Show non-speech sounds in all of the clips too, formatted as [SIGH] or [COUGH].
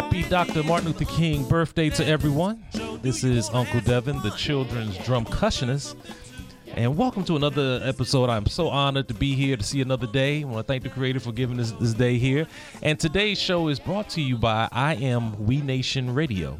Happy Dr. Martin Luther King birthday to everyone. This is Uncle Devin, the children's drumcussionist. And welcome to another episode. I'm so honored to be here to see another day. I want to thank the creator for giving us this day here. And today's show is brought to you by I Am We Nation Radio.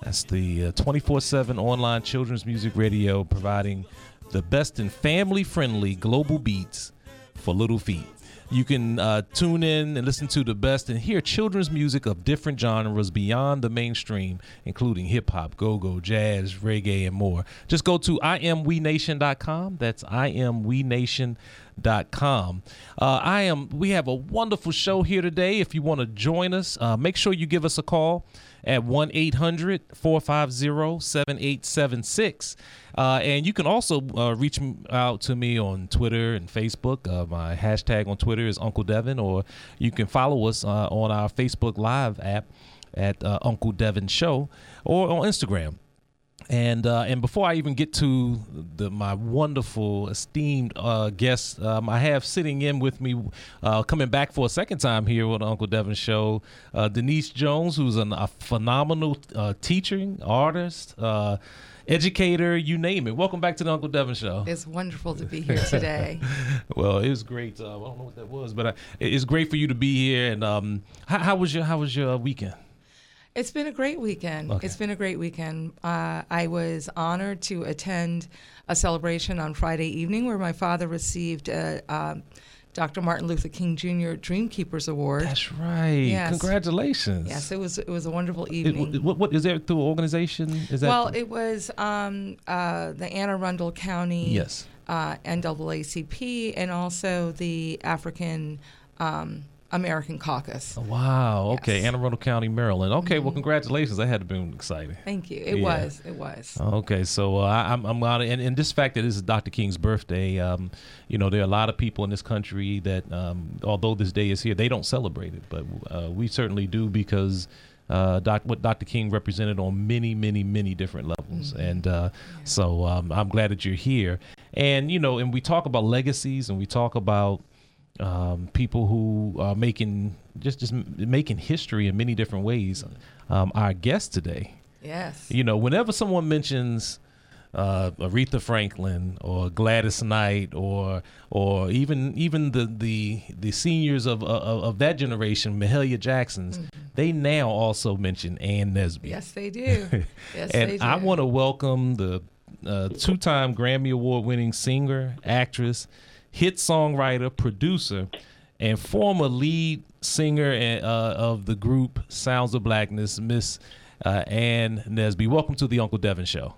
That's the uh, 24 7 online children's music radio providing the best and family friendly global beats for little feet. You can uh, tune in and listen to the best and hear children's music of different genres beyond the mainstream, including hip hop, go go, jazz, reggae, and more. Just go to iamwenation.com. That's iamwenation.com. Uh, I am. We have a wonderful show here today. If you want to join us, uh, make sure you give us a call at 1 800 450 7876. Uh, and you can also uh, reach out to me on Twitter and Facebook. Uh, my hashtag on Twitter is Uncle Devin, or you can follow us uh, on our Facebook Live app at uh, Uncle Devin Show or on Instagram. And uh, and before I even get to the, my wonderful esteemed uh, guests, um, I have sitting in with me, uh, coming back for a second time here on Uncle Devin Show, uh, Denise Jones, who's an, a phenomenal uh, teacher, artist, uh, educator, you name it. Welcome back to the Uncle Devin Show. It's wonderful to be here today. [LAUGHS] Well, it was great. Uh, I don't know what that was, but it- it's great for you to be here. And um, how, how was your how was your weekend? It's been a great weekend. Okay. It's been a great weekend. Uh, I was honored to attend a celebration on Friday evening where my father received a um, Dr. Martin Luther King Jr. Dreamkeepers Award. That's right. Yes. Congratulations. yes, it was it was a wonderful It- evening. what, what is that through an organization? Is that well, it was um, uh, the Anne Arundel County yes. uh, NAACP and also the African um, American Caucus. Oh, Wow. Okay. Yes. Mm-hmm. Anne Arundel County, Maryland. Okay. Well, congratulations. That had to be exciting. Thank you. It Yeah. was. It was. Okay, so uh, I- I'm I'm honored, and, and this fact that this is Dr. King's birthday, um, you know, there are a lot of people in this country that, um, although this day is here, they don't celebrate it, but uh, we certainly do because uh, doc, what Dr. King represented on many, many, many different levels, and uh, so um, I'm glad that you're here, and you know, and we talk about legacies, and we talk about um, people who are making just just making history in many different ways. Um, our guest today Yes. you know, whenever someone mentions uh, Aretha Franklin or Gladys Knight or or even even the the the seniors of of, of that generation, Mahalia Jackson's, they now also mention Ann Nesby. Yes, they do. [LAUGHS] Yes, and they do. I want to welcome the uh, two-time Grammy Award-winning singer, actress, hit songwriter, producer, and former lead singer and, uh, of the group Sounds of Blackness, Miss uh, Ann Nesby. Welcome to the Uncle Devin Show.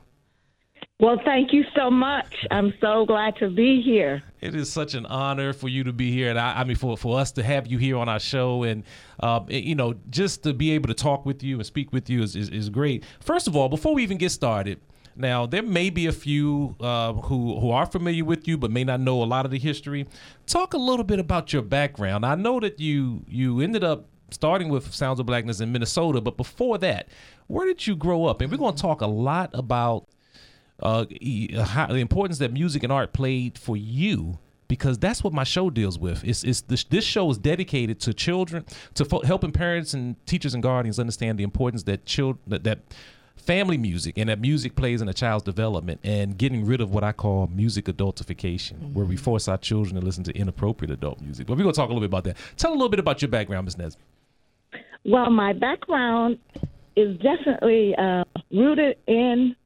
Well, thank you so much. I'm so glad to be here. It is such an honor for you to be here, and I, I mean, for for us to have you here on our show, and uh, it- you know, just to be able to talk with you and speak with you is, is is great. First of all, before we even get started, now there may be a few uh, who who are familiar with you, but may not know a lot of the history. Talk a little bit about your background. I know that you you ended up starting with Sounds of Blackness in Minnesota, but before that, where did you grow up? And we're going to talk a lot about uh, e- how, the importance that music and art played for you because that's what my show deals with. It's, it's this, this show is dedicated to children, to fo- helping parents and teachers and guardians understand the importance that children that, that family music and that music plays in a child's development and getting rid of what I call music adultification, where we force our children to listen to inappropriate adult music. But we're gonna talk a little bit about that. Tell a little bit about your background, Ms. Nesby. Well, my background is definitely uh, rooted in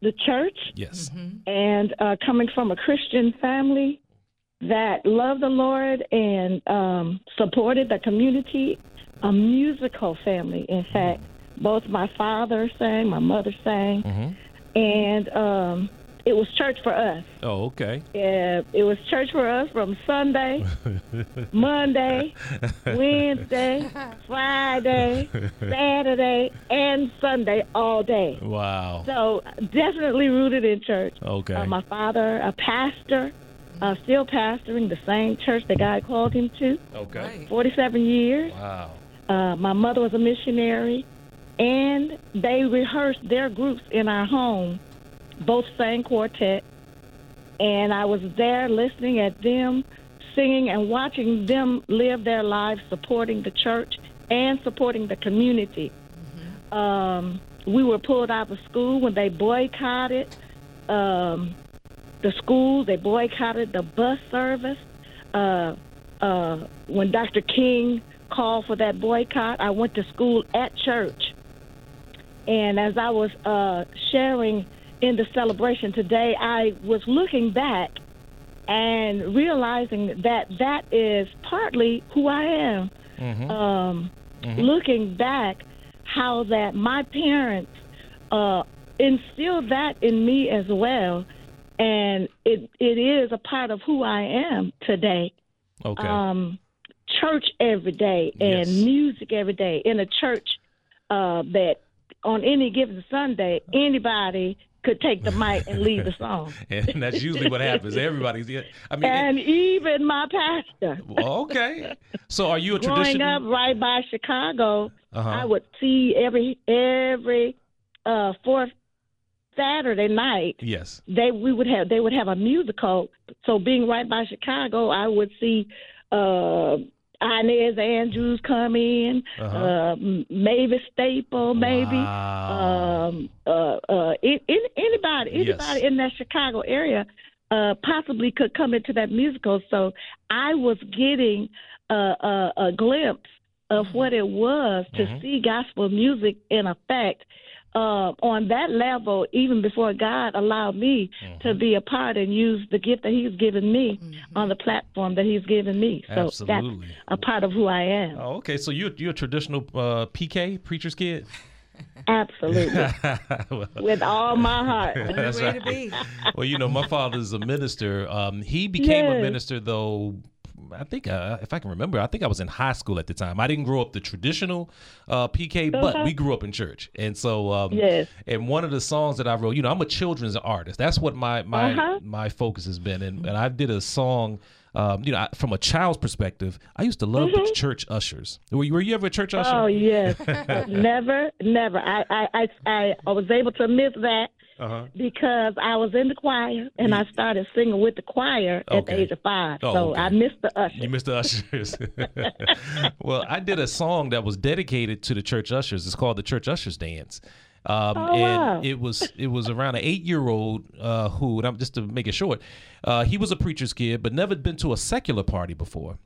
the church Yes. and uh, coming from a Christian family that loved the Lord and um, supported the community, a musical family, in fact. Both my father sang, my mother sang, Mm-hmm. and um, it was church for us. Oh, okay. Uh, it was church for us from Sunday, [LAUGHS] Monday, Wednesday, [LAUGHS] Friday, Saturday, and Sunday all day. Wow. So definitely rooted in church. Okay. Uh, my father, a pastor, uh, still pastoring the same church that God called him to, Okay. 47 years. Wow. Uh, my mother was a missionary, and they rehearsed their groups in our home. Both sang quartet, and I was there listening at them singing and watching them live their lives, supporting the church and supporting the community. Um, we were pulled out of school when they boycotted um, the school. They boycotted the bus service. Uh, uh, when Dr. King called for that boycott, I went to school at church. And as I was uh, sharing in the celebration today, I was looking back and realizing that that is partly who I am. Mm-hmm. Um, Looking back, how that my parents uh, instilled that in me as well, and it it is a part of who I am today Okay. um, church every day and Yes. music every day in a church uh, that on any given Sunday anybody could take the mic and lead the song. [LAUGHS] and that's usually what happens. Everybody's. yeah, I mean. And even my pastor. okay. So, are you a Growing traditional? up right by Chicago, Uh-huh. I would see every every uh, fourth Saturday night Yes. they we would have they would have a musical. So being right by Chicago, I would see uh Inez Andrews come in, Uh-huh. uh, Mavis Staple, maybe. Wow. Um, uh, uh, in, in, anybody, Yes. anybody in that Chicago area, uh, possibly could come into that musical. So I was getting a, a, a glimpse of what it was to Mhm. see gospel music in effect uh, on that level, even before God allowed me to Mm-hmm. be a part and use the gift that He's given me on the platform that He's given me. So Absolutely. that's a part of who I am. Oh, okay. So you're you're a traditional uh, PK preacher's kid. [LAUGHS] Absolutely. [LAUGHS] well, With all my heart. [LAUGHS] That's right. well, you know, my father's a minister. Um, he became a minister though. I think, uh, if I can remember, I think I was in high school at the time. I didn't grow up the traditional uh, PK, but Uh-huh. we grew up in church, and so um, Yes. And one of the songs that I wrote, you know, I'm a children's artist. That's what my my Uh-huh. my focus has been, and, and I did a song. Um, you know, I, from a child's perspective, I used to love the church ushers. Were you, were you ever a church usher? Mm-hmm. Oh yes, [LAUGHS] never, never. I, I, I, I was able to miss that Uh-huh. because I was in the choir and I started singing with the choir at the age of five. Oh, so okay. I missed the usher. You missed the ushers. [LAUGHS] [LAUGHS] well, I did a song that was dedicated to the church ushers. It's called the Church Ushers Dance. Um, Oh, and wow. it was it was around an eight year old uh, who, and I'm just to make it short, uh, he was a preacher's kid, but never been to a secular party before.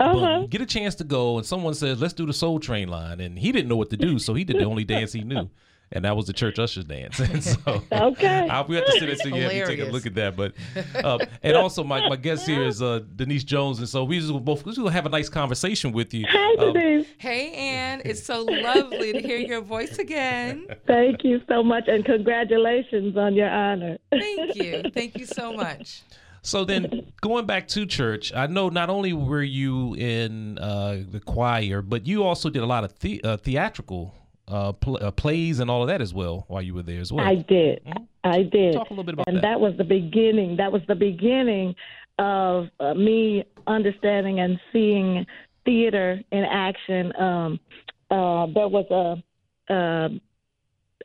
Uh-huh. But get a chance to go, and someone says, "Let's do the Soul Train line," and he didn't know what to do, so he did the only dance he knew, [LAUGHS] and that was the church ushers dance. And [LAUGHS] so, Okay. I, we have to sit there so you have to take a look at that. But uh, and also, my, my guest here is uh, Denise Jones, and so we just will both we just will have a nice conversation with you. Hi, Um, Denise. Hey, Ann. It's so lovely to hear your voice again. Thank you so much, and congratulations on your honor. Thank you. Thank you so much. So then, going back to church, I know not only were you in uh, the choir, but you also did a lot of the, uh, theatrical uh, pl- uh, plays and all of that as well while you were there as well. I did. I did. Talk a little bit about and that. that was the beginning. That was the beginning of uh, me understanding and seeing theater in action. Um, uh, there was a, a,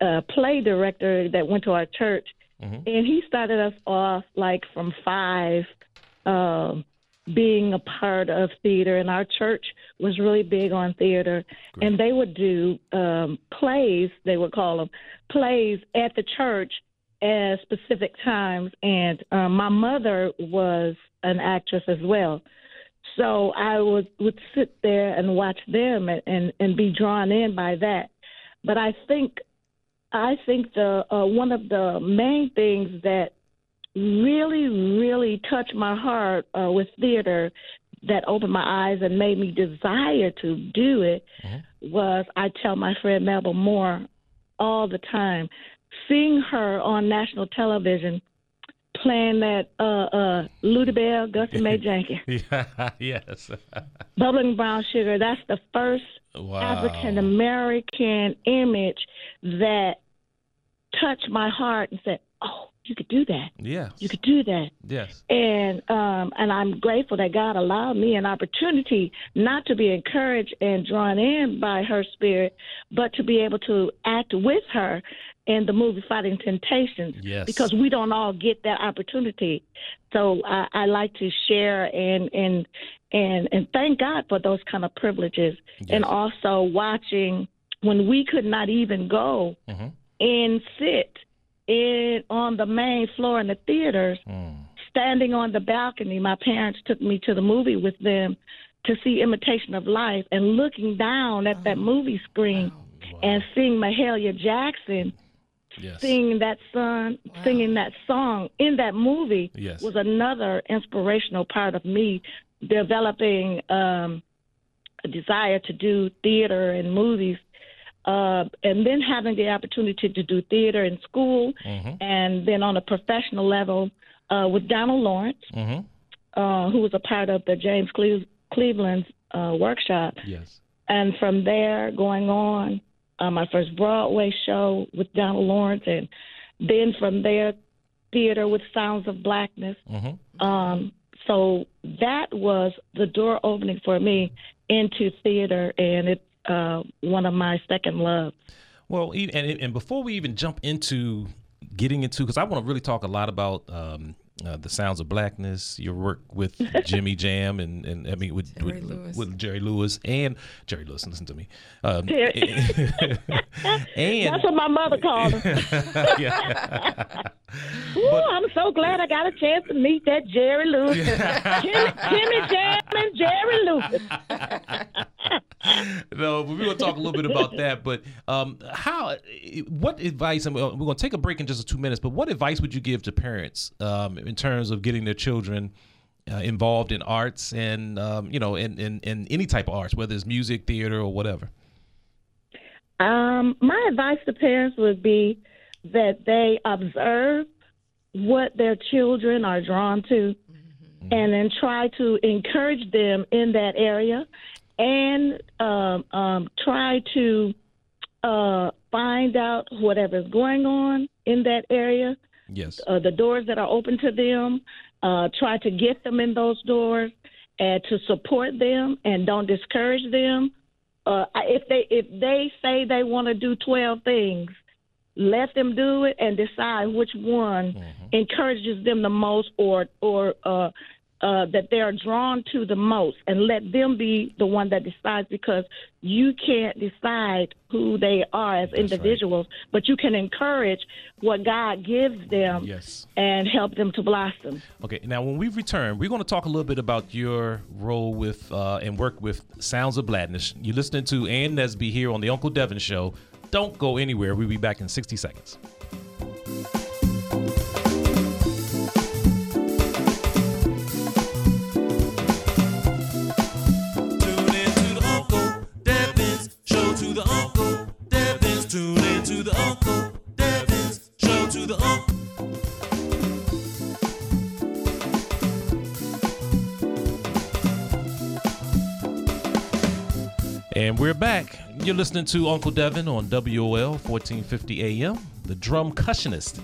a play director that went to our church, Mhm. and he started us off like from five. Um, being a part of theater, and our church was really big on theater, and they would do um, plays. They would call them plays at the church at specific times. And um, my mother was an actress as well, so I would would sit there and watch them and and, and be drawn in by that. But I think I think the uh, one of the main things that really, really touched my heart uh, with theater that opened my eyes and made me desire to do it was I tell my friend Melba Moore all the time, seeing her on national television playing that uh uh Lutiebelle, Gussie Mae [LAUGHS] Jenkins, Yeah, [LAUGHS] yes. bubbling brown sugar, that's the first Wow. African American image that touched my heart and said, "Oh, you could do that. Yes. You could do that." Yes. And um, and I'm grateful that God allowed me an opportunity not to be encouraged and drawn in by her spirit, but to be able to act with her in the movie Fighting Temptations. Yes. Because we don't all get that opportunity. So I, I like to share and and and and thank God for those kind of privileges. Yes. And also watching when we could not even go Mhm. and sit in on the main floor in the theaters Mm. standing on the balcony, my parents took me to the movie with them to see Imitation of Life and looking down at that movie screen and seeing Mahalia Jackson Yes. singing that song, singing that song in that movie Yes. was another inspirational part of me developing um, a desire to do theater and movies. Uh, and then having the opportunity to do theater in school, Mhm. and then on a professional level uh, with Donald Lawrence, Mhm. uh, who was a part of the James Cle- Cleveland's uh, workshop. Yes. And from there, going on, uh, my first Broadway show with Donald Lawrence, and then from there, theater with Sounds of Blackness. Mhm. Um, so that was the door opening for me into theater, and it's uh, one of my second loves. Well, and and before we even jump into getting into, because I want to really talk a lot about um, uh, the sounds of blackness, your work with [LAUGHS] Jimmy Jam, and, and I mean with Jerry with, Lewis. with Jerry Lewis and Jerry Lewis. Listen to me. Um, Jerry- [LAUGHS] and That's what my mother called him. [LAUGHS] yeah. Ooh, I'm so glad I got a chance to meet that Jerry Lewis, Jimmy, Jimmy Jam, and Jerry Lewis. no, but we're gonna talk a little bit about that. But um, how? What advice? Mean, we're gonna take a break in just a two minutes. But what advice would you give to parents um, in terms of getting their children uh, involved in arts and um, you know, in, in in any type of arts, whether it's music, theater, or whatever? Um, my advice to parents would be that they observe what their children are drawn to and then try to encourage them in that area and um, um, try to uh, find out whatever's going on in that area, Yes. uh, the doors that are open to them, uh, try to get them in those doors and to support them and don't discourage them. Uh, if they if they say they want to do twelve things, let them do it and decide which one encourages them the most or or uh, uh, that they are drawn to the most, and let them be the one that decides because you can't decide who they are as right. individuals, but you can encourage what God gives them Yes. and help them to blossom. Okay. Now, when we return, we're going to talk a little bit about your role with uh, and work with Sounds of Blackness. You're listening to Ann Nesby here on the Uncle Devin Show. Don't go anywhere. We'll be back in 60 seconds. You're listening to Uncle Devin on WOL 1450 AM, the drumcussionist.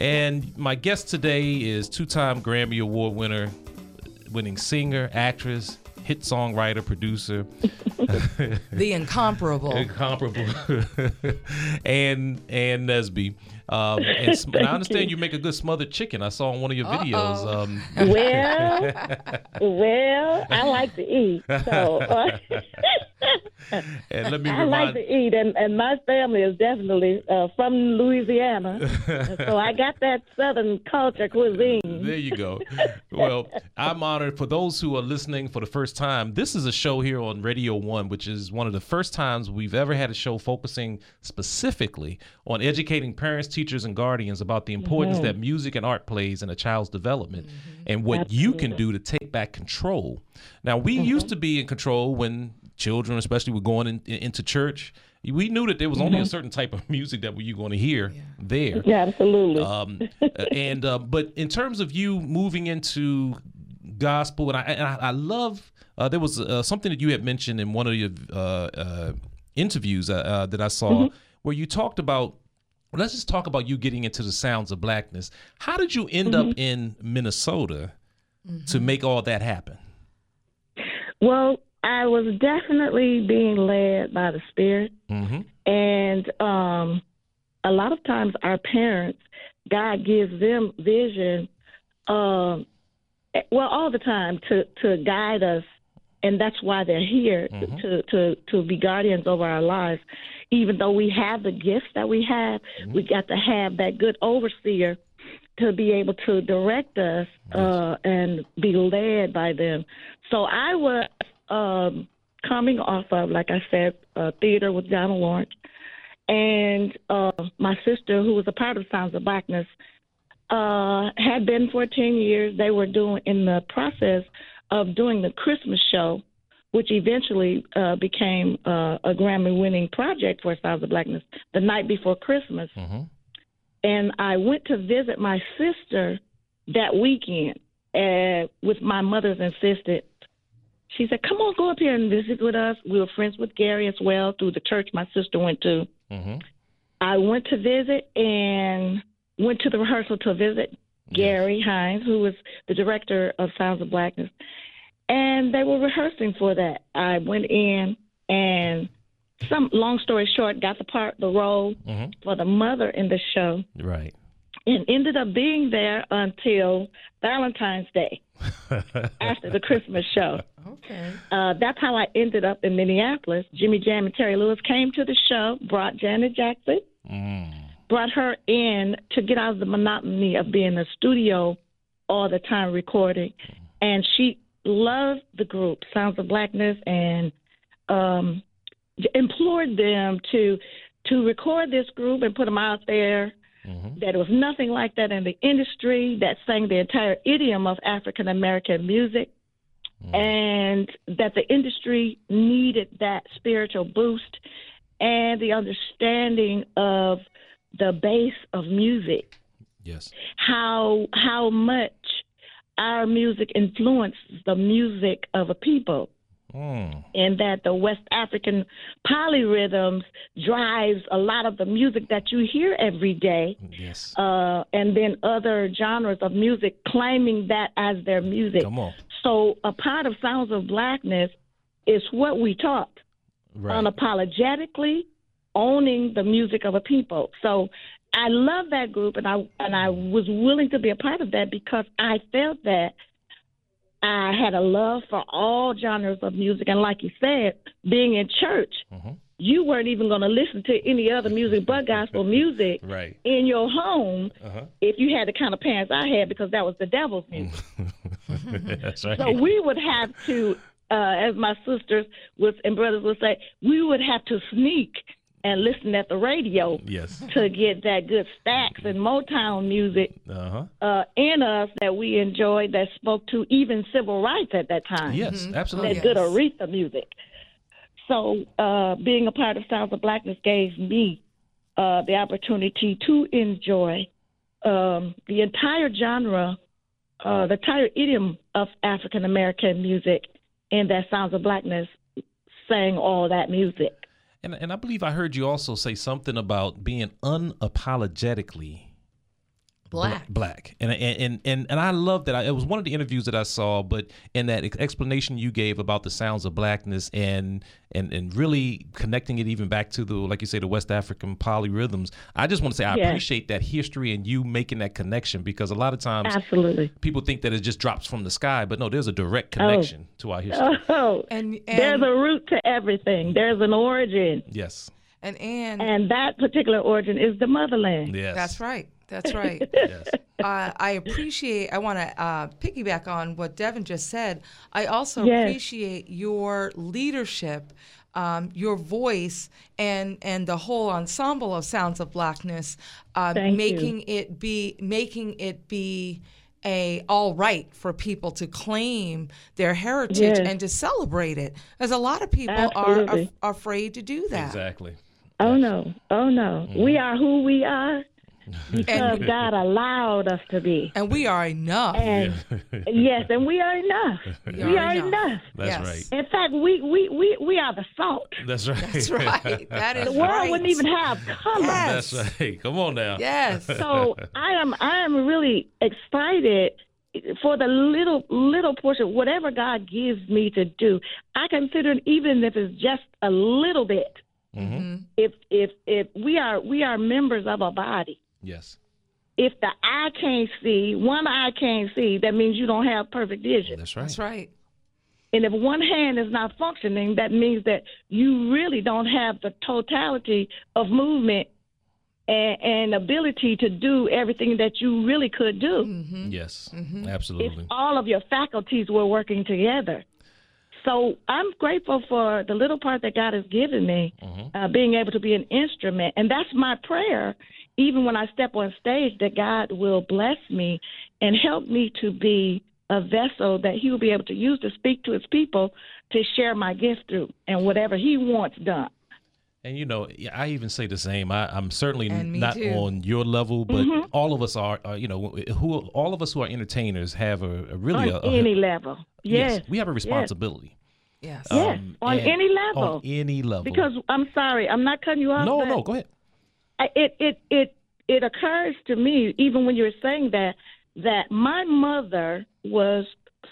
And my guest today is two-time Grammy Award winner, winning singer, actress, hit songwriter, producer, [LAUGHS] The incomparable. incomparable, [LAUGHS] and and Nesby. Um, and, sm- and I [LAUGHS] understand you. make a good smothered chicken. I saw in one of your videos. Uh-oh. Um, [LAUGHS] Well, well, I like to eat, so uh, [LAUGHS] and let me I like to eat, and, and my family is definitely uh, from Louisiana, so I got that Southern culture cuisine. There you go. Well, I'm honored for those who are listening for the first time. This is a show here on Radio One, which is one of the first times we've ever had a show focusing specifically on educating parents, teachers, and guardians about the importance that music and art plays in a child's development and what you can do to take back control. Now, we used to be in control when children, especially, were going in, into church. We knew that there was only a certain type of music that you were going to hear there. Yeah, absolutely. Um, [LAUGHS] and uh, but in terms of you moving into gospel, and I, and I, I love uh, there was uh, something that you had mentioned in one of your uh, uh, interviews uh, uh, that I saw where you talked about. Well, Let's just talk about you getting into the sounds of blackness. How did you end up in Minnesota to make all that happen? Well, I was definitely being led by the Spirit. Mm-hmm. And um, a lot of times, our parents, God gives them vision, um, eh, well, all the time to, to guide us. And that's why they're here to, to, to be guardians over our lives. Even though we have the gifts that we have, we got to have that good overseer to be able to direct us uh, and be led by them. So I was um, coming off of, like I said, uh, theater with John Lawrence, and uh, my sister, who was a part of Sounds of Blackness, uh, had been for 10 years. They were doing in the process of doing the Christmas show, which eventually uh, became uh, a Grammy-winning project for Sounds of Blackness. The night before Christmas, and I went to visit my sister that weekend uh, with my mother's insistence. She said, "Come on, go up here and visit with us." We were friends with Gary as well through the church my sister went to. Mm-hmm. I went to visit and went to the rehearsal to visit Gary Hines, who was the director of Sounds of Blackness. And they were rehearsing for that. I went in and some long story short, got the part the role Mhm. for the mother in the show Right. and ended up being there until Valentine's Day [LAUGHS] after the Christmas show. Okay. Uh, that's how I ended up in Minneapolis. Jimmy Jam and Terry Lewis came to the show, brought Janet Jackson, Mm. brought her in to get out of the monotony of being in the studio all the time recording. And she loved the group, Sounds of Blackness, and um, implored them to to record this group and put them out there. Mhm. That there was nothing like that in the industry that sang the entire idiom of African American music and that the industry needed that spiritual boost and the understanding of the base of music Yes. how how much our music influences the music of a people Mm. and that the West African polyrhythms drives a lot of the music that you hear every day Yes. uh, and then other genres of music claiming that as their music Come on. so a part of Sounds of Blackness is what we taught Right. unapologetically owning the music of a people. So I love that group, and I and I was willing to be a part of that because I felt that I had a love for all genres of music, and like you said, being in church, Mhm. you weren't even going to listen to any other music but gospel [LAUGHS] music Right. in your home Uh-huh. if you had the kind of parents I had because that was the devil's music. [LAUGHS] That's right. So we would have to, uh, as my sisters would, and brothers would say, we would have to sneak and listen at the radio yes. to get that good Stax and Motown music Uh-huh. uh, in us that we enjoyed that spoke to even civil rights at that time. Yes, absolutely. That good Aretha music. So uh, being a part of Sounds of Blackness gave me uh, the opportunity to enjoy um, the entire genre, uh, the entire idiom of African American music, and that Sounds of Blackness sang all that music. And and I believe I heard you also say something about being unapologetically Black. black and and and and, and I love that I, it was one of the interviews that I saw but in that ex- explanation you gave about the sounds of blackness and and and really connecting it even back to the like you say the West African polyrhythms I just want to say I Yes. appreciate that history and you making that connection because a lot of times Absolutely. people think that it just drops from the sky but no there's a direct oh. connection to our history [LAUGHS] Oh, And there's a root to everything. There's an origin, yes and and and that particular origin is the motherland. yes that's right. That's right. yes uh, I appreciate. I want to uh, piggyback on what Devin just said. I also Yes. appreciate your leadership um, your voice and and the whole ensemble of Sounds of Blackness, uh, Thank you. making it be making it be a all right for people to claim their heritage Yes. and to celebrate it, as a lot of people Absolutely. are afraid to do that. Exactly. Oh no, oh no. We are who we are [LAUGHS] because And- God allowed us to be. And we are enough. And [LAUGHS] yes, and we are enough. We are are, enough. enough. That's Yes. right. In fact, we, we, we, we are the salt. That's right. That's right. [LAUGHS] That is The world right. wouldn't even have color. Yes. That's right. Come on now. Yes. So I am I am really excited for the little little portion, whatever God gives me to do. I consider it even if it's just a little bit. Mm-hmm. If if if we are we are members of a body. Yes. If the eye can't see, one eye can't see, that means you don't have perfect vision. That's right. That's right. And if one hand is not functioning, that means that you really don't have the totality of movement and, and ability to do everything that you really could do mm-hmm. Yes. Mm-hmm. if Absolutely. all of your faculties were working together. So I'm grateful for the little part that God has given me, mm-hmm. uh, being able to be an instrument. And that's my prayer, even when I step on stage, that God will bless me and help me to be a vessel that He will be able to use to speak to His people to share my gift through and whatever He wants done. And you know, I even say the same. I, I'm certainly not too. on your level, but Mm-hmm. all of us are, are. You know, who all of us who are entertainers have a, a really on a, a- any level. Yes. yes, we have a responsibility. Yes. Yes, on any level. On any level. Because I'm sorry, I'm not cutting you off. no, no, go ahead. It it it it occurs to me even when you're saying that that my mother was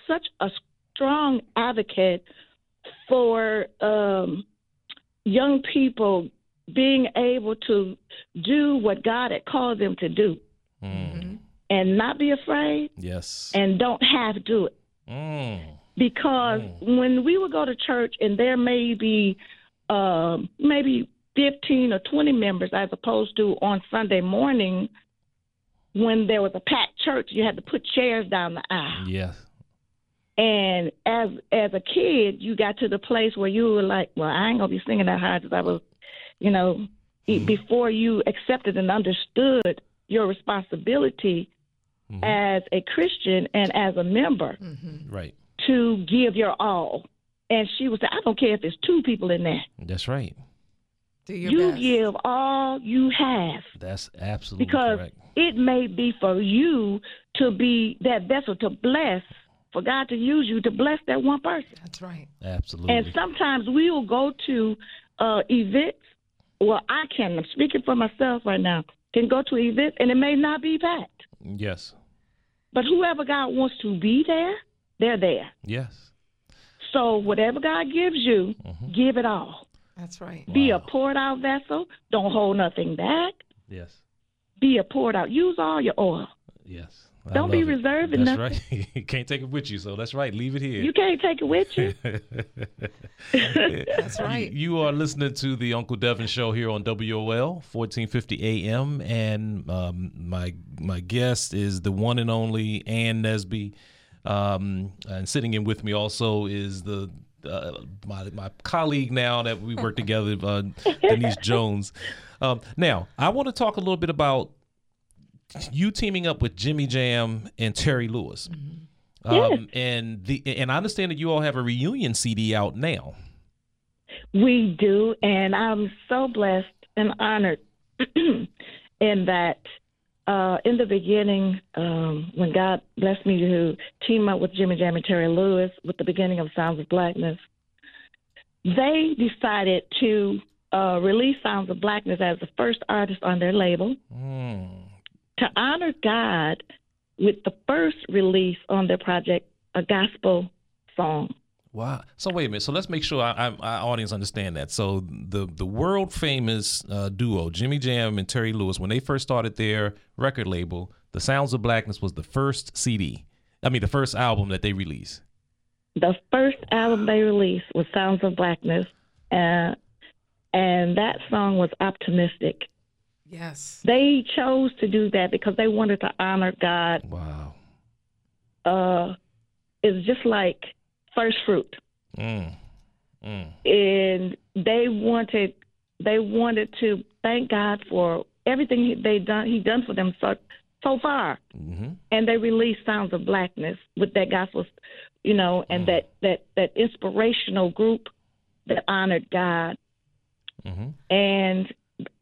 such a strong advocate for um, young people being able to do what God had called them to do Mm. and not be afraid Yes. and don't have to do it Mm. because when we would go to church and there may be um, maybe 15 or 20 members as opposed to on Sunday morning when there was a packed church you had to put chairs down the aisle Yes. and as as a kid you got to the place where you were like well I ain't gonna be singing that hard because I was you know e- mm-hmm. before you accepted and understood your responsibility mm-hmm. as a Christian and as a member mm-hmm. Right. to give your all. And she would say, I don't care if there's two people in there. That's right. Do your you best. give all you have That's absolutely because correct. it may be for you to be that vessel to bless, for God to use you to bless that one person. That's right. Absolutely. And sometimes we will go to uh, events. Well, I can. I'm speaking for myself right now. Can go to events and it may not be packed, yes. but whoever God wants to be there, they're there. Yes. So whatever God gives you, give it all. That's right. Be a poured out vessel. Don't hold nothing back. Yes. Be a poured out. Use all your oil. Yes. I Don't be it. reserved That's nothing. right. [LAUGHS] you can't take it with you, so that's right. Leave it here. You can't take it with you. [LAUGHS] That's right. You, you are listening to the Uncle Devin Show here on WOL 1450 AM, and um, my my guest is the one and only Ann Nesby, um, and sitting in with me also is the uh, my my colleague now that we work together, uh, Denise Jones. Um, now, I want to talk a little bit about you teaming up with Jimmy Jam and Terry Lewis. Um, and the and I understand that you all have a reunion CD out now. we do, and I'm so blessed and honored [CLEARS THROAT] in that. Uh, in the beginning, um, when God blessed me to team up with Jimmy Jam and Terry Lewis with the beginning of Sounds of Blackness, they decided to uh, release Sounds of Blackness as the first artist on their label. Mm. to honor God with the first release on their project, a gospel song. Wow. So wait a minute. So let's make sure our, our our audience understand that. So the the world famous uh, duo Jimmy Jam and Terry Lewis, when they first started their record label, The Sounds of Blackness was the first CD. I mean, the first album that they released. The first album they released was Sounds of Blackness, uh, and that song was optimistic. Yes. They chose to do that because they wanted to honor God. Wow. Uh, it's just like first fruit. Mm. mm. and they wanted they wanted to thank God for everything he- they done he done for them so so far, mm-hmm. and they released Sounds of Blackness with that gospel, you know, and mm. that that that inspirational group that honored God, mm-hmm. and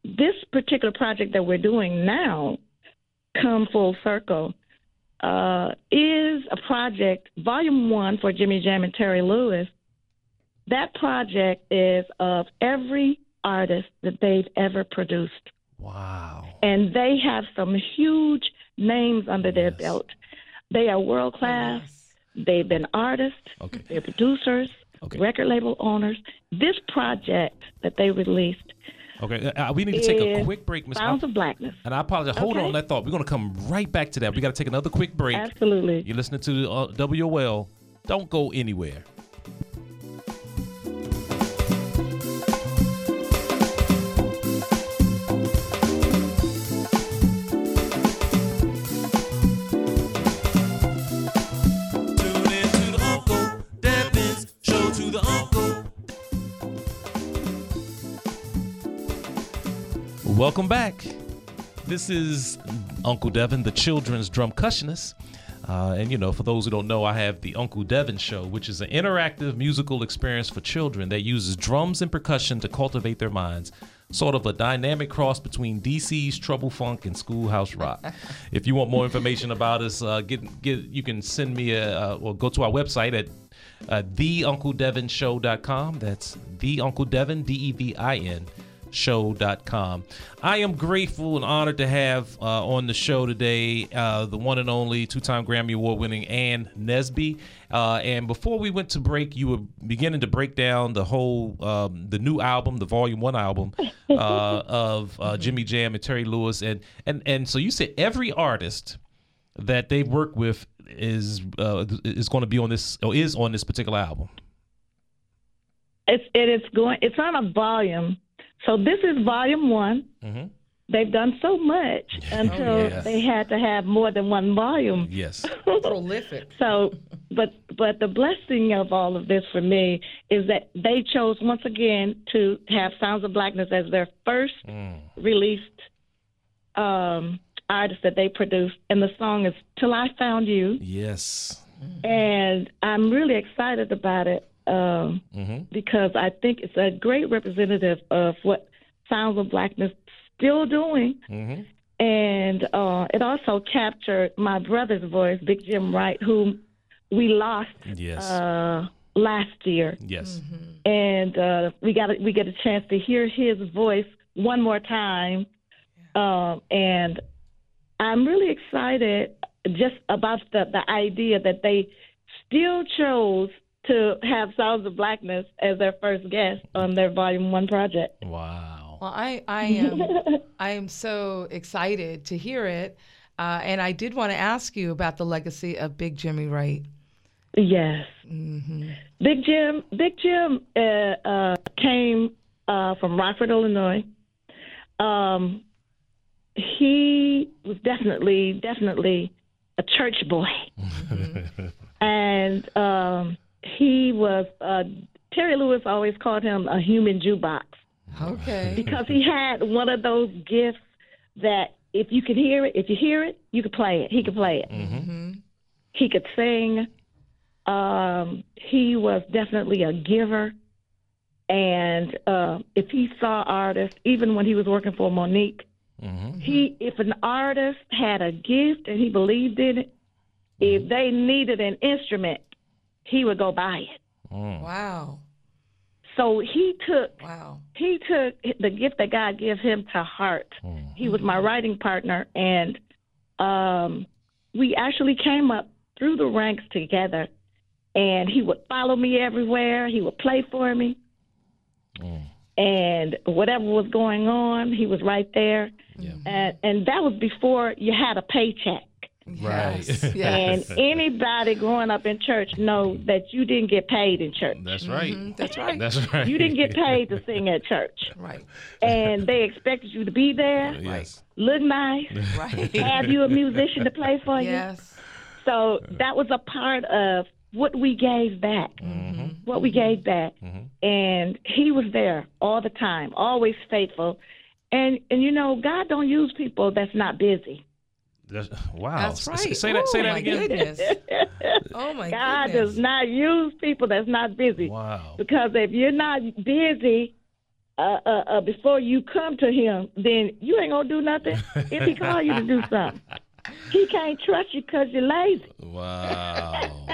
this particular project that we're doing now, come full circle, uh, is a project volume one for Jimmy Jam and Terry Lewis that project is of every artist that they've ever produced. Wow. And they have some huge names under their belt. They are world class. Yes. They've been artists, Okay. they're producers, Okay. record label owners. This project that they released, Okay. Uh, we need to take a quick break, Miss. Sounds of Blackness. And I apologize. Hold Okay. on that thought. We're going to come right back to that. We got to take another quick break. Absolutely. You're listening to uh, WOL. Don't go anywhere. Welcome back. This is Uncle Devin, the children's drumcussionist. Uh, and you know, for those who don't know, I have the Uncle Devin Show, which is an interactive musical experience for children that uses drums and percussion to cultivate their minds. Sort of a dynamic cross between DC's Trouble Funk and Schoolhouse Rock. [LAUGHS] if you want more information about us, uh, get get you can send me a uh, or go to our website at uh, theuncledevinshow.com. That's the Uncle Devin, D E V I N show.com. I am grateful and honored to have uh, on the show today uh, the one and only two-time Grammy Award winning Ann Nesby. Uh, and before we went to break, you were beginning to break down the whole um, the new album, the Volume One album uh, [LAUGHS] of uh, Jimmy Jam and Terry Lewis, and and and so you said every artist that they work with is uh, is going to be on this or is on this particular album. It's it is going. It's on a volume. So this is volume one. Mhm. They've done so much [LAUGHS] until yes. they had to have more than one volume. Yes. [LAUGHS] Prolific. So, but but the blessing of all of this for me is that they chose once again to have Sounds of Blackness as their first released um, artist that they produced, and the song is "Till I Found You," Yes. and I'm really excited about it um, because I think it's a great representative of what Sounds of Blackness still doing. And uh, it also captured my brother's voice, Big Jim Wright, whom we lost Yes. uh, last year, yes. and uh, we got a, we get a chance to hear his voice one more time, um, and I'm really excited just about the the idea that they still chose to have Sounds of Blackness as their first guest on their Volume One project. Wow. Well, I, I [LAUGHS] am I am so excited to hear it, uh, and I did want to ask you about the legacy of Big Jimmy Wright. Yes. Big Jim. Big Jim uh, uh, came uh, from Rockford, Illinois. Um, he was definitely, definitely a church boy, [LAUGHS] and um, he was. Uh, Terry Lewis always called him a human jukebox Okay. [LAUGHS] because he had one of those gifts that if you could hear it, if you hear it, you could play it. He could play it. He could sing. Um, he was definitely a giver. And uh, if he saw artists, even when he was working for Mo'Nique, he if an artist had a gift and he believed in it, if they needed an instrument, he would go buy it. Mm. Wow. So he took Wow. he took the gift that God gave him to heart. Mm. He was my writing partner, and um, we actually came up through the ranks together. And he would follow me everywhere. He would play for me, mm. and whatever was going on, he was right there. Yeah. And and that was before you had a paycheck. Right. Yes. [LAUGHS] And anybody growing up in church know that you didn't get paid in church. That's right. Mm-hmm. That's right. That's right. You didn't get paid to sing at church. [LAUGHS] right. and they expected you to be there, Yes. look nice, Right. have you a musician to play for you. yes. So that was a part of what we gave back. Mm-hmm. What we gave back. Mm-hmm. And he was there all the time, always faithful. And and you know, God don't use people that's not busy. That's, [LAUGHS] wow. That's right. Say that. Say oh, that my again. Goodness. [LAUGHS] Oh my God goodness. does not use people that's not busy. Wow. Because if you're not busy uh, uh, uh, before you come to him, then you ain't gonna do nothing. if he call you to do [LAUGHS] something, he can't trust you because you're lazy. Wow.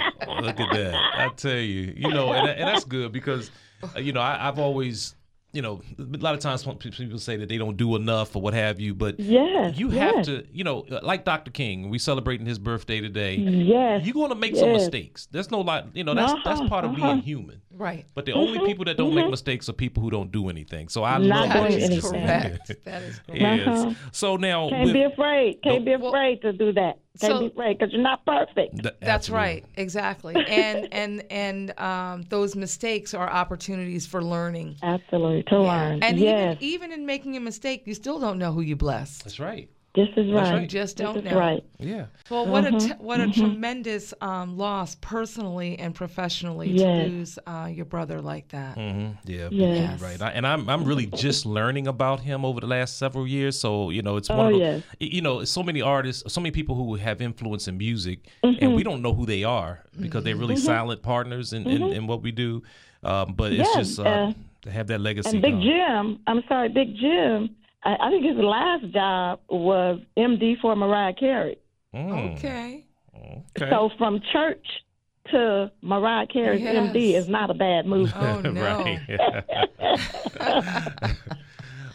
Look at that. I tell you, you know, and, and that's good because, uh, you know, I, I've always, you know, a lot of times people say that they don't do enough or what have you, but Yes, you have yes. to, you know, uh, like Dr. King, we celebrating his birthday today. Yes. You're going to make some mistakes. There's no lot, you know, that's that's Uh-huh, part of uh-huh. being human. Right. But the only people that don't make mistakes are people who don't do anything. So I Not love That what you is just correct. [LAUGHS] That is correct. Yes. Uh-huh. So now, Can't with, be afraid. Can't be Well- afraid to do that. Can't So- be afraid because you're not perfect. Th- That's absolutely. right, exactly. [LAUGHS] And and and um, those mistakes are opportunities for learning. Absolutely, to learn. And yes, even even in making a mistake, you still don't know who you bless. That's right. This is right. You just don't is know. right. Yeah. Well, what a Mm-hmm. t- what a tremendous um, loss personally and professionally Yes. to lose uh, your brother like that. hmm Yeah, Yes. right. I, and I'm I'm really just learning about him over the last several years. So you know, it's one Oh, of those. yes. You know, so many artists, so many people who have influence in music, Mm-hmm. and we don't know who they are because they're really silent partners in, in, in what we do. Um, but it's Yeah, just uh, uh, to have that legacy. And Big gone. Jim, I'm sorry, Big Jim. I, I think his last job was MD for Mariah Carey. Mm, Okay. okay. So from church to Mariah Carey's Yes. MD is not a bad move. Oh [LAUGHS] no. right.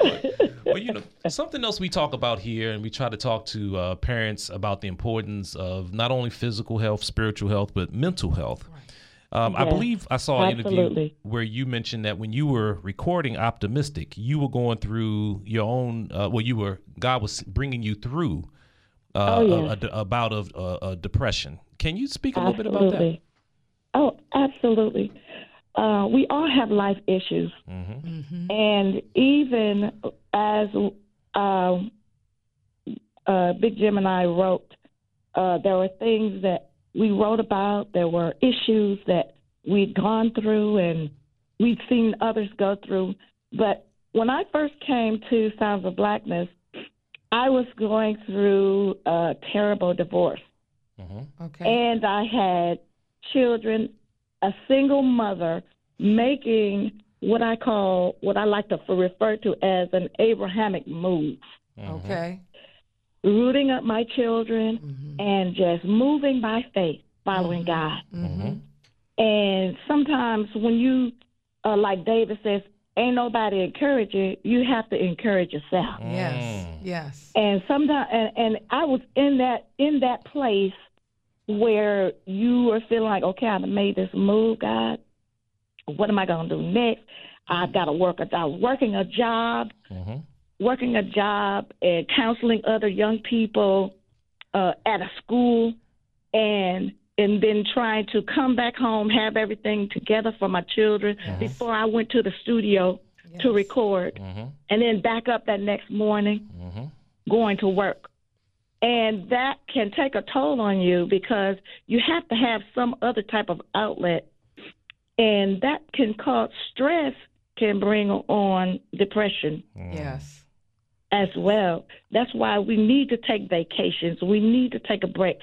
[LAUGHS] well, you know, something else we talk about here, and we try to talk to uh, parents about the importance of not only physical health, spiritual health, but mental health. Um, I believe I saw an interview where you mentioned that when you were recording "Optimistic," you were going through your own. Uh, well, you were God was bringing you through uh, Oh, a- yes. a, a bout of uh, uh, depression. Can you speak a little bit about that? Oh, absolutely. Uh, we all have life issues, Mm-hmm. and even as um, uh, Big Jim and I wrote, uh, there were things that we wrote about. There were issues that we'd gone through, and we'd seen others go through. But when I first came to Sounds of Blackness, I was going through a terrible divorce. Mm-hmm. Okay. And I had children, a single mother making what I call, what I like to refer to as an Abrahamic move, mm-hmm. Okay. Rooting up my children and just moving by faith, following God. Mm-hmm. And sometimes when you, uh, like David says, ain't nobody encouraging you, you have to encourage yourself. Yes. Yes. and sometimes and, and i was in that in that place where you were feeling like okay i've made this move god what am i going to do next i've got to work a job working a job Mm-hmm. Working a job and counseling other young people uh, at a school and and then trying to come back home have everything together for my children before i went to the studio to record Mm-hmm. and then back up that next morning going to work. And that can take a toll on you because you have to have some other type of outlet. And that can cause stress, can bring on depression Yes. As well. That's why we need to take vacations. We need to take a break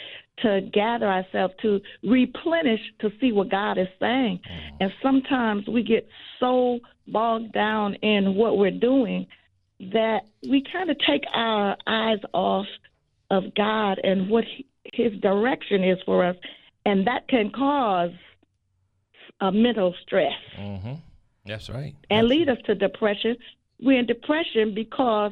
to gather ourselves to replenish to see what God is saying. And sometimes we get so bogged down in what we're doing that we kind of take our eyes off of God and what he- his direction is for us. And that can cause a mental stress Mm-hmm. That's right. and lead us to depression. We're in depression because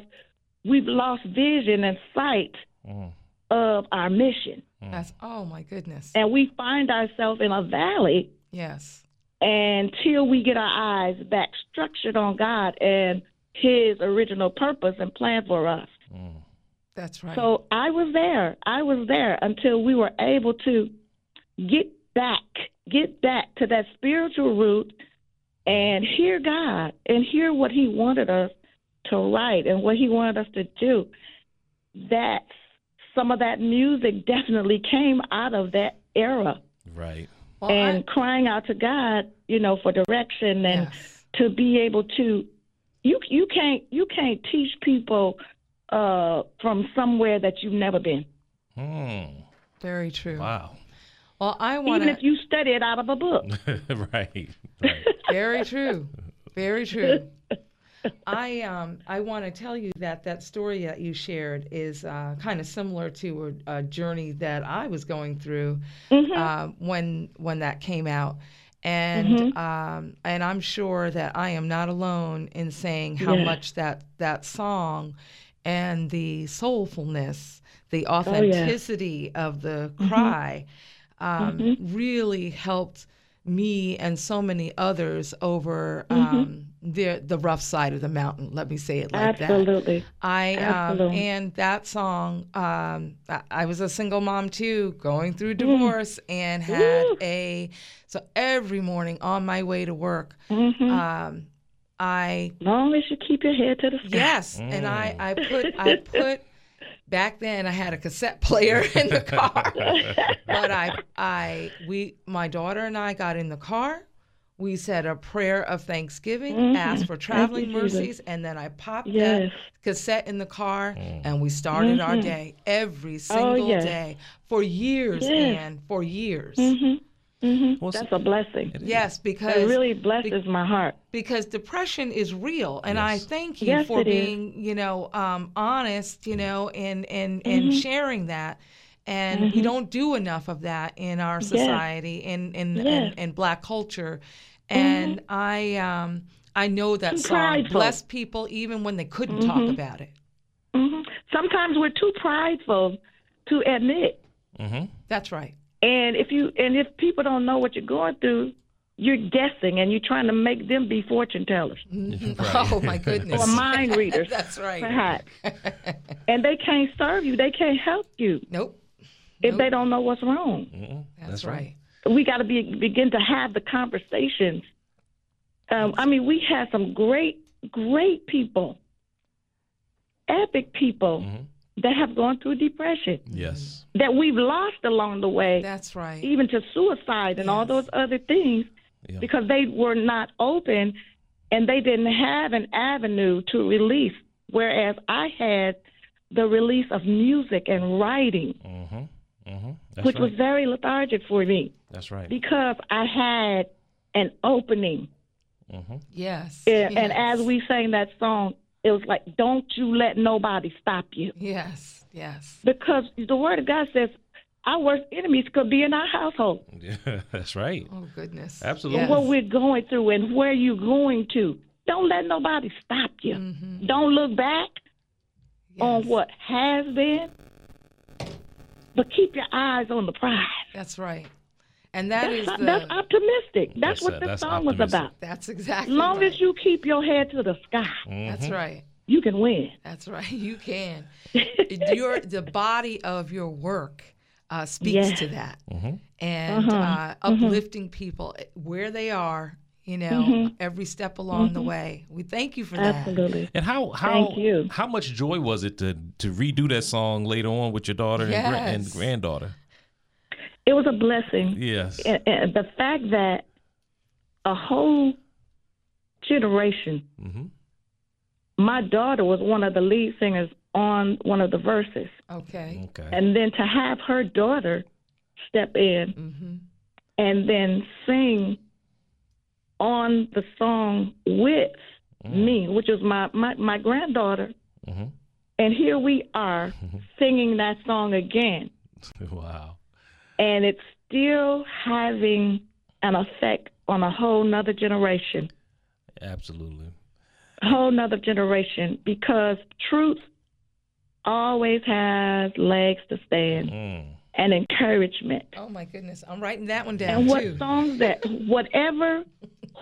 we've lost vision and sight Mhm. of our mission. That's oh my goodness. And we find ourselves in a valley Yes. until we get our eyes back structured on God and His original purpose and plan for us. That's right. So I was there. I was there until we were able to get back, get back to that spiritual root and hear God and hear what He wanted us to write and what He wanted us to do. That some of that music definitely came out of that era. Right. Well, and I- crying out to God, you know, for direction and Yes. to be able to you you can't you can't teach people uh from somewhere that you've never been. Hmm. Very true. Wow. Well, I want Even if you study it out of a book. [LAUGHS] right. Right. Very true. Very true. I um I want to tell you that that story that you shared is uh, kind of similar to a, a journey that I was going through uh, when when that came out, and um and I'm sure that I am not alone in saying how Yeah. much that that song and the soulfulness, the authenticity of the cry, um, really helped me and so many others over um, the the rough side of the mountain. Let me say it like that. Absolutely. I um, and that song. Um, I, I was a single mom too, going through divorce, and had Woo. a so every morning on my way to work, hmm um, I long as you keep your head to the sky. Yes, and I, I put I [LAUGHS] put back then I had a cassette player [LAUGHS] in the car, [LAUGHS] but I I we my daughter and I got in the car. We said a prayer of thanksgiving, Mhm. asked for traveling you, Jesus. mercies, and then I popped Yes. that cassette in the car, and we started our Mhm. day every single yes. day for years, Yes. and for years. hmm hmm Well, That's a blessing. Yes, because It really blesses my heart. because depression is real and i thank you Yes, for it is. being you know um, honest you know and and and Mm-hmm. sharing that and we don't do enough of that in our society in in, in, Yes. in black culture and i um i know that Too song prideful. blessed people even when they couldn't talk about it Sometimes we're too prideful to admit. that's right And if you and if people don't know what you're going through, you're guessing and you're trying to make them be fortune tellers [LAUGHS] oh my goodness [LAUGHS] or mind readers, [LAUGHS] that's right perhaps. and they can't serve you. They can't help you nope if they don't know what's wrong. hmm that's, right. We got to be begin to have the conversations. Um, I mean, we had some great, great people, epic people Mhm. That have gone through depression Yes. that we've lost along the way. that's right even to suicide and all those other things Yeah. because they were not open and they didn't have an avenue to release. Whereas I had the release of music and writing, Mm-hmm. Mm-hmm. Which right. was very lethargic for me That's right. because I had an opening. Mm-hmm. yes And, and as we sang that song, it was like, don't you let nobody stop you. yes yes Because the word of God says our worst enemies could be in our household. [LAUGHS] Yeah, that's right. Oh goodness. Absolutely. Yes. what we're going through and where you're going to. Don't let nobody stop you. Mhm. Don't look back on what has been, but keep your eyes on the prize. That's right. And that is That's, the that's optimistic. That's, That's what it. this That's song was about. that's exactly As long right. as you keep your head to the sky, That's Mhm. right. you can win. That's right. You can. [LAUGHS] your the body of your work uh, speaks Yes. to that, Mhm. and Uh-huh. uh, uplifting people where they are. You know, every step along the way. We thank you for that. Absolutely. And how how Thank you. how much joy was it to to redo that song later on with your daughter and, gra- and Yes. granddaughter? It was a blessing. Yes. And, and the fact that a whole generation, hmm my daughter was one of the lead singers on one of the verses. Okay. Okay. And then to have her daughter step in hmm and then sing on the song with me, which is my, my, my granddaughter. hmm And here we are singing that song again. [LAUGHS] Wow. And it's still having an effect on a whole nother generation. Absolutely. A whole nother generation because truth always has legs to stand Mm. and encouragement. Oh my goodness, I'm writing that one down And what too. songs that whatever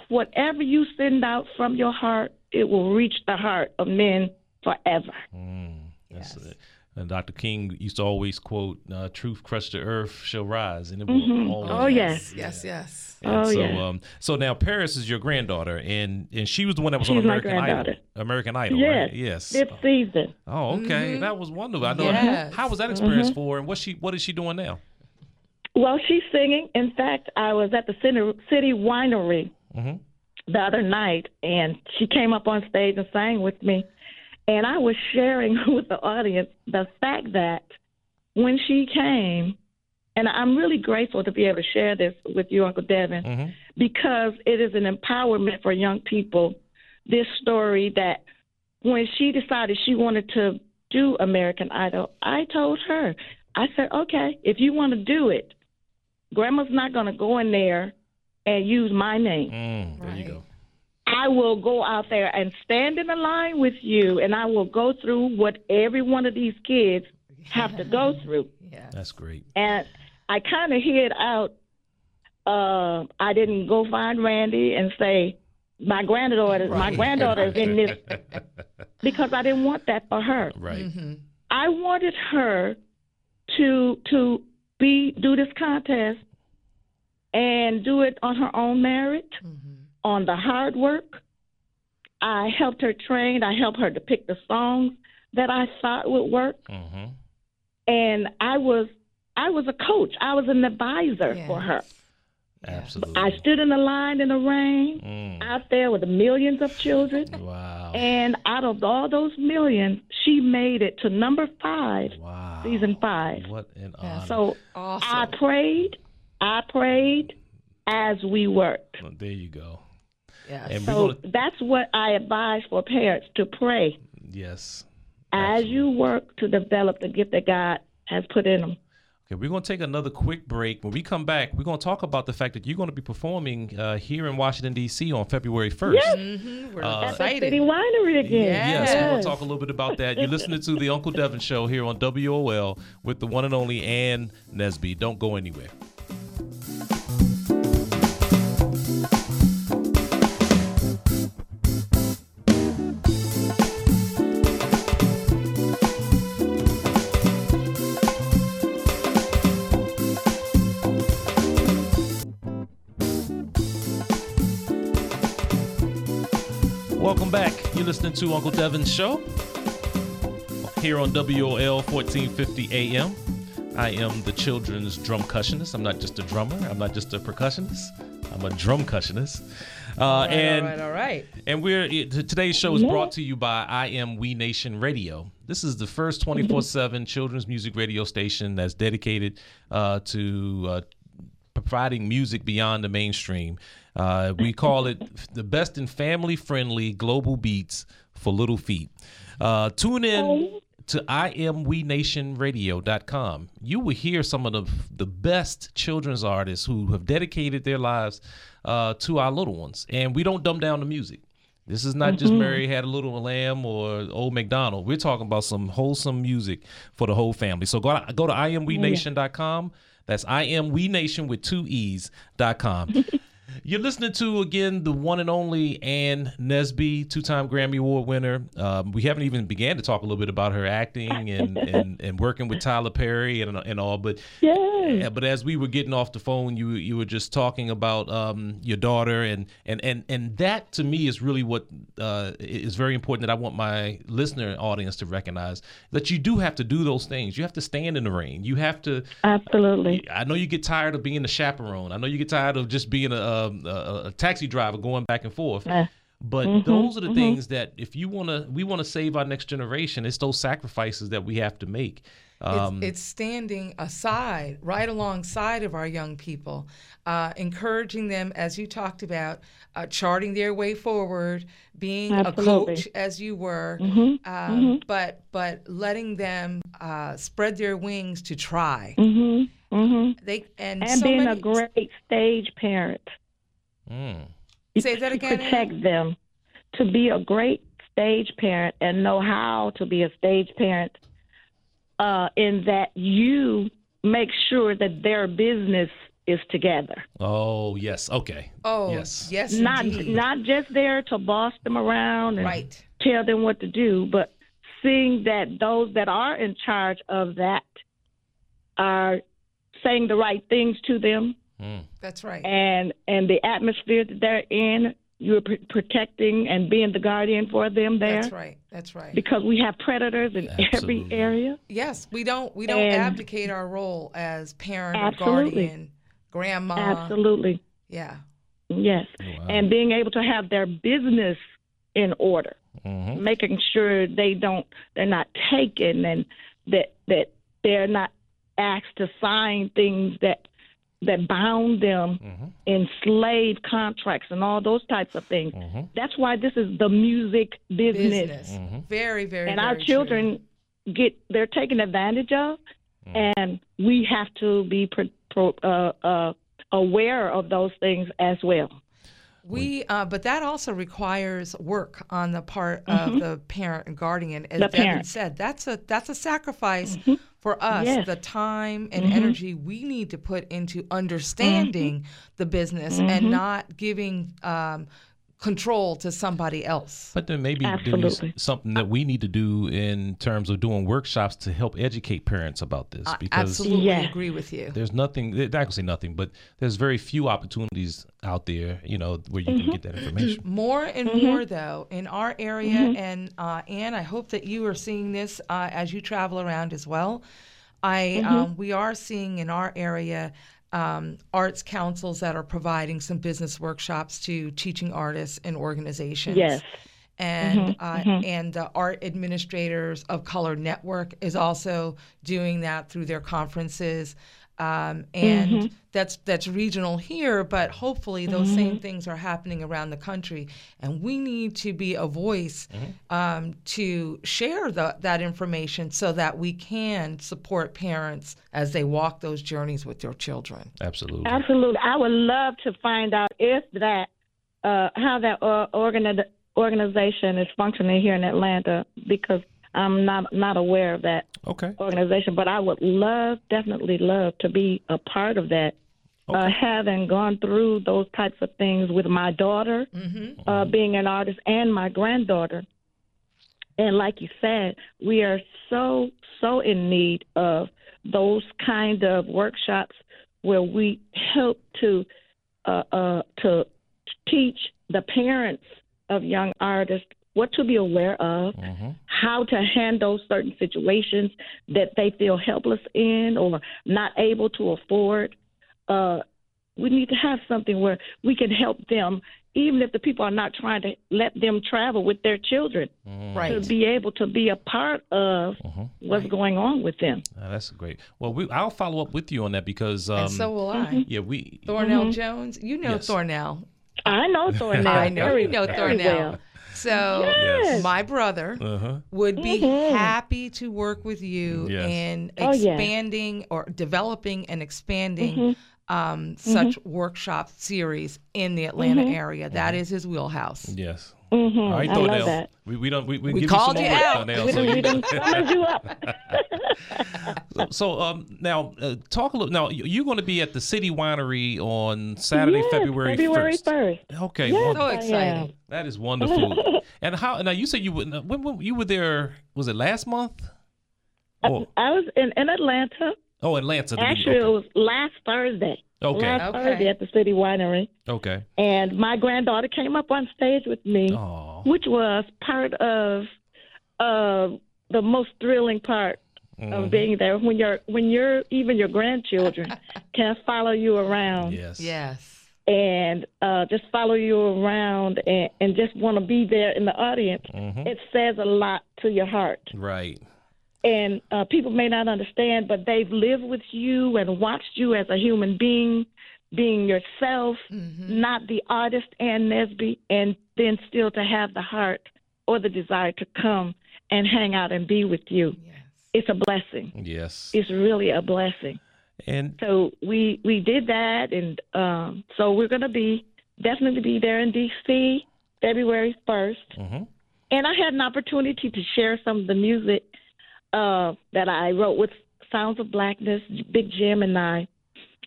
whatever you send out from your heart, it will reach the heart of men forever. Mm. That's Yes. it. And Dr. King used to always quote, uh, "Truth crushed to earth shall rise," and it will always. Oh, yes. Yes, yes. And Oh, so, yeah. um, so now Paris is your granddaughter, and and she was the one that was on She's my American Idol. granddaughter. American Idol, Yes. right? Yes. Fifth season. Oh, okay. That was wonderful. I know. Yes. How was that experience for her, and what she what is she doing now? Well, she's singing. In fact, I was at the city, city winery Mhm. the other night, and she came up on stage and sang with me. And I was sharing [LAUGHS] with the audience the fact that when she came, and I'm really grateful to be able to share this with you, Uncle Devin, Mhm. because it is an empowerment for young people. This story that when she decided she wanted to do American Idol, I told her, I said, okay, if you want to do it, Grandma's not going to go in there and use my name. Mm, there you go. I will go out there and stand in the line with you, and I will go through what every one of these kids have to go [LAUGHS] through. Yeah. That's great. And I kind of hid out. Uh, I didn't go find Randy and say, "My granddaughter, my granddaughter is in this," [LAUGHS] because I didn't want that for her. Right. Mm-hmm. I wanted her to to be do this contest and do it on her own merit, Mm-hmm. On the hard work. I helped her train. I helped her to pick the songs that I thought would work, hmm and I was I was a coach. I was an advisor Yeah. for her. Absolutely. I stood in the line in the rain Mm. out there with the millions of children, [LAUGHS] Wow. and out of all those millions, she made it to number five, Wow. season five. What an Yeah. honor. So Awesome. I prayed, I prayed as we worked. Well, there you go. Yes. And So gonna that's what I advise for parents to pray yes. as you work to develop the gift that God has put in them. Okay, we're going to take another quick break. When we come back, we're going to talk about the fact that you're going to be performing uh, here in Washington D.C. on February 1st. Yes. Mhm. We're Uh, At the excited. City Winery again. Yes, we're going to talk a little bit about that. You're listening to the Uncle Devin Show here on WOL with the one and only Ann Nesby. Don't go anywhere. Welcome back. You're listening to Uncle Devin's show here on WOL 1450 AM. I am the children's drumcussionist. I'm not just a drummer. I'm not just a percussionist. I'm a drumcussionist. Uh, all right, and all right, all right. and we're today's show is brought to you by I Am We Nation Radio. This is the first 24/7 children's music radio station that's dedicated uh, to uh, providing music beyond the mainstream. Uh, we call it the best in family-friendly global beats for little feet. Uh, tune in to imwenationradio.com. You will hear some of the, the best children's artists who have dedicated their lives uh, to our little ones. And we don't dumb down the music. This is not just Mary Had a Little Lamb or Old McDonald. We're talking about some wholesome music for the whole family. So go go to imwenation.com. That's I am we nation with two E's.com. [LAUGHS] You're listening to again the one and only Ann Nesby, two-time Grammy Award winner. Um, we haven't even began to talk a little bit about her acting [LAUGHS] and, and, and working with Tyler Perry and and all, but yeah, but as we were getting off the phone, you you were just talking about um, your daughter, and and and and that to me is really what uh, is very important. That I want my listener audience to recognize that you do have to do those things. You have to stand in the rain. You have to. Absolutely. I know you get tired of being the chaperone. I know you get tired of just being a, a, a, a taxi driver going back and forth. Uh, But those are the things that if you want to, we want to save our next generation. It's those sacrifices that we have to make. Um, it's, it's standing aside, right alongside of our young people, uh, encouraging them, as you talked about, uh, charting their way forward, being Absolutely. a coach as you were, Mm-hmm. um, but but letting them uh, spread their wings to try. hmm hmm They and, And so being many, a great stage parent. Mm. Say that again, Protect them. To be a great stage parent and know how to be a stage parent uh, in that you make sure that their business is together. Oh yes, okay. Oh Yes. yes, Not indeed. not just there to boss them around and right. tell them what to do, but seeing that those that are in charge of that are saying the right things to them Mm. That's right. and and the atmosphere that they're in you're pr- protecting and being the guardian for them there. That's right. That's right. Because we have predators in every area. Yes, we don't we don't And- abdicate our role as parent or Absolutely. guardian, grandma. Absolutely. Yeah. Yes. And being able to have their business in order, Mhm. making sure they don't they're not taken and that that they're not asked to sign things that that bound them in slave contracts and all those types of things. That's why this is the music business. Business. Very, very and our very children get they're taken advantage of and we have to be pro, pro, uh, uh, aware of those things as well We, uh, but that also requires work on the part of the parent and guardian. As Mm-hmm. The Devin parent. Mm-hmm. said, that's a that's a sacrifice for us. Yes. The time and Mm-hmm. energy we need to put into understanding the business Mm-hmm. and not giving um, control to somebody else. But then maybe there's Absolutely. something that we need to do in terms of doing workshops to help educate parents about this I because absolutely Yes. agree with you. there's nothing I can say nothing, but there's very few opportunities out there, you know, where you can get that information. More and Mm-hmm. more, though, in our area, and uh, Ann, I hope that you are seeing this uh, as you travel around as well. I Mm-hmm. um, we are seeing in our area um, arts councils that are providing some business workshops to teaching artists and organizations. Yes. And Mm-hmm, uh, and the Art Administrators of Color Network is also doing that through their conferences. Um, and Mm-hmm. that's that's regional here, but hopefully those same things are happening around the country, and we need to be a voice um, to share the, that information so that we can support parents as they walk those journeys with their children. Absolutely. absolutely i would love to find out if that uh, how that uh, organi- organization is functioning here in atlanta because i'm not not aware of that Okay. organization, but I would love, definitely love to be a part of that. Uh, having gone through those types of things with my daughter, uh, being an artist, and my granddaughter. And like you said, we are so, so in need of those kind of workshops where we help to uh, uh, to teach the parents of young artists what to be aware of, how to handle certain situations that they feel helpless in or not able to afford. Uh, we need to have something where we can help them, even if the people are not trying to let them travel with their children, Right. to be able to be a part of what's going on with them. Uh, that's great. Well, we, I'll follow up with you on that because um, and so will I. yeah, we Thornell Jones, you know Yes. Thornell. I know [LAUGHS] Thornell. I know you know very Thornell. Well. So Yes. my brother uh-huh. would be mm-hmm. happy to work with you Yes. in Oh, yeah. expanding or developing and expanding mm-hmm. um, mm-hmm. such workshop series in the Atlanta area. That is his wheelhouse. Yes. Hmm All right, I love that. We, we don't we, we, We give called you, you some out. more, Thornell, We so done, we you- done [LAUGHS] summoned you up. [LAUGHS] So, so um, now uh, talk a little. Now you- you're going to be at the City Winery on Saturday, Yes, February February first. Okay, Yes. So I exciting. that is wonderful. [LAUGHS] and how? Now you said you would. When, when you were there? Was it last month? Oh, I was in, in Atlanta. oh, Atlanta. the Actually, it was last Thursday. Okay. Last Okay. Thursday at the City Winery. Okay. okay. And my granddaughter came up on stage with me, Oh. which was part of uh, the most thrilling part Mm-hmm. of being there. When you're, when you're, even your grandchildren [LAUGHS] can follow you around Yes. Yes. and uh, just follow you around and, and just want to be there in the audience. Mm-hmm. It says a lot to your heart. Right. And uh, people may not understand, but they've lived with you and watched you as a human being, being yourself, not the artist Ann Nesby, and then still to have the heart or the desire to come and hang out and be with you. Yes. It's a blessing. Yes. It's really a blessing. And So we we did that, and um, so we're going to be definitely be there in D.C. February 1st mhm. and I had an opportunity to share some of the music uh, that I wrote with Sounds of Blackness, Big Jim, and I.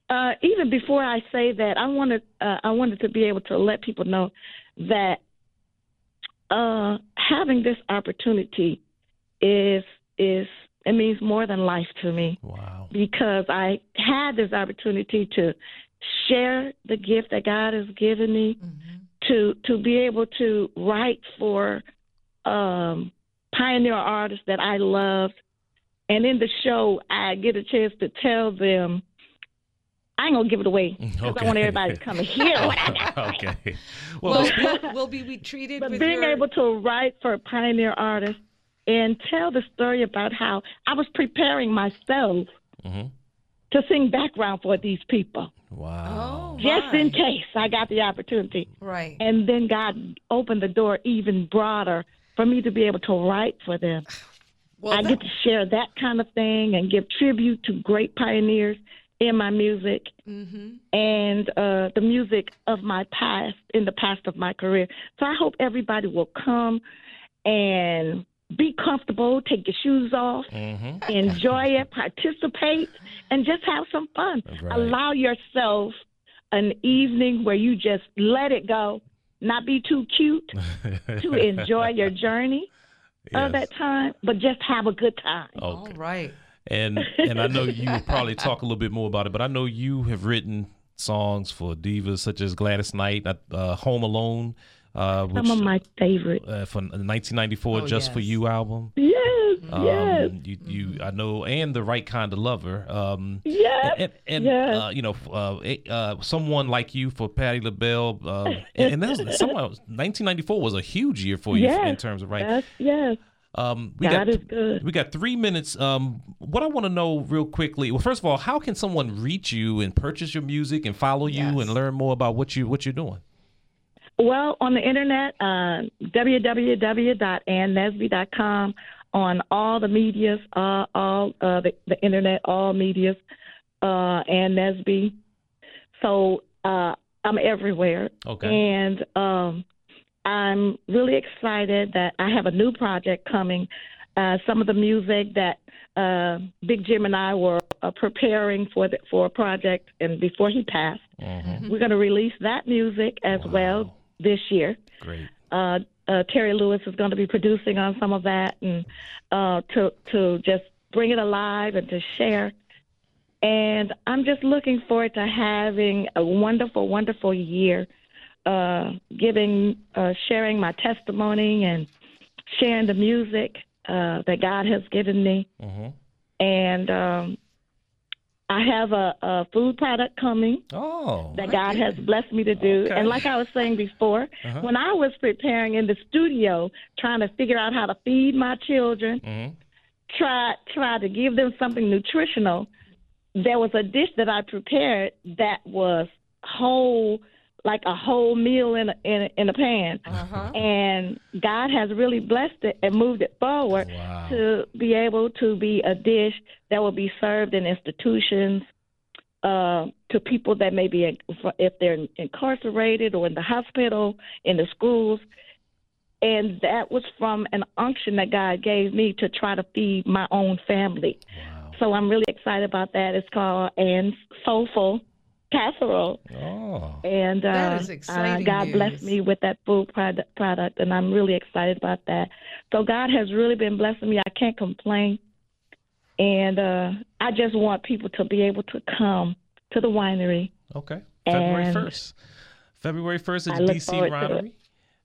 Uh, even before I say that, I wanted uh, I wanted to be able to let people know that uh, having this opportunity is is it means more than life to me wow. because I had this opportunity to share the gift that God has given me, to to be able to write for um, pioneer artists that I loved, and in the show I get a chance to tell them. I ain't gonna give it away because I want everybody to come and hear [LAUGHS] what I got. okay. [LAUGHS] Well, Well, we'll, we'll be treated But with being your, able to write for pioneer artists and tell the story about how I was preparing myself Mhm. to sing background for these people, wow. Oh, just my. in case I got the opportunity. Right. And then God opened the door even broader for me to be able to write for them. Well, I that- get to share that kind of thing and give tribute to great pioneers in my music Mhm. and uh, the music of my past, in the past of my career. So I hope everybody will come and be comfortable, take your shoes off, Mm-hmm. enjoy it, participate, and just have some fun. Right. Allow yourself an evening where you just let it go, not be too cute, to [LAUGHS] enjoy your journey of that time, but just have a good time. All Okay. right. And [LAUGHS] and I know you will probably talk a little bit more about it, but I know you have written songs for divas such as Gladys Knight, uh, Home Alone, uh, which, Some of my favorites. uh, from the 1994 Oh, Just for. You album. Yes, Um, yes, You, you, I know, and the right kind of lover. Um, yes. and, and yes. uh, you know, uh, uh, someone like you for Patti LaBelle, uh, and, and that was, [LAUGHS] somehow 1994 was a huge year for you Yes, in terms of right. Yes, yes. Um, we God got is good. we got three minutes. Um, what I want to know real quickly. Well, first of all, how can someone reach you and purchase your music and follow you Yes. and learn more about what you what you're doing? Well, on the internet, uh, www.annesby.com, on all the medias, uh, all uh, the, the internet, all medias, uh, Ann Nesby. So uh, I'm everywhere. Okay. And um, I'm really excited that I have a new project coming. Uh, some of the music that uh, Big Jim and I were uh, preparing for the, for a project, and before he passed, Mhm. we're going to release that music as Wow. well this year. Great. Uh, Terry Lewis is going to be producing on some of that, and uh, to to just bring it alive and to share. And I'm just looking forward to having a wonderful, wonderful year, uh, giving, uh, sharing my testimony and sharing the music uh, that God has given me. hmm And um, I have a, a food product coming Oh. that God has blessed me to do. Okay. And like I was saying before, Uh-huh. when I was preparing in the studio, trying to figure out how to feed my children, hmm try try to give them something nutritional, there was a dish that I prepared that was whole, like a whole meal in a, in a, in a pan. Uh-huh. And God has really blessed it and moved it forward Wow. to be able to be a dish that will be served in institutions uh, to people that may be if they're incarcerated or in the hospital, in the schools. And that was from an unction that God gave me to try to feed my own family. Wow. So I'm really excited about that. It's called Ann's Soulful Casserole. Oh. And uh, That is uh, exciting God news. blessed me with that food product, product, and I'm really excited about that. So God has really been blessing me. I can't complain, and uh, I just want people to be able to come to the winery. Okay. February 1st. February 1st is at DC forward to Winery.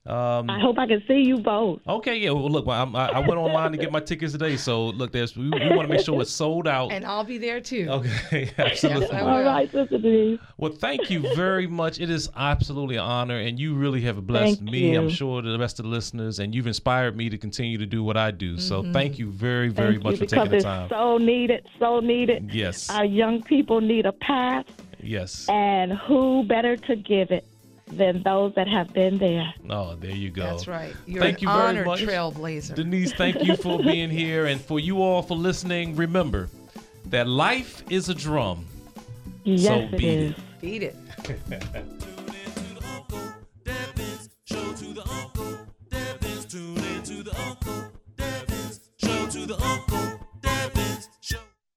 Um, I hope I can see you both. Okay, yeah. Well, look, I'm, I, I went online to get my tickets today, so look, there's we, we want to make sure it's sold out. And I'll be there too. Okay, [LAUGHS] absolutely. I All will. right, Sister Denise. Well, thank you very much. It is absolutely an honor, and you really have blessed Thank me. I'm you. sure the rest of the listeners, and you've inspired me to continue to do what I do. So, thank you very, very Thank much you for because taking the it's time. so needed, so needed. yes, Our young people need a path, yes. and who better to give it than those that have been there? Oh, there you go. That's right. You're Thank an you very much. trailblazer. Denise, thank you for [LAUGHS] being here, and for you all for listening. Remember that life is a drum. Yes, So beat is. it. Beat it. Tune in to the Uncle Devins show to the Uncle Devins.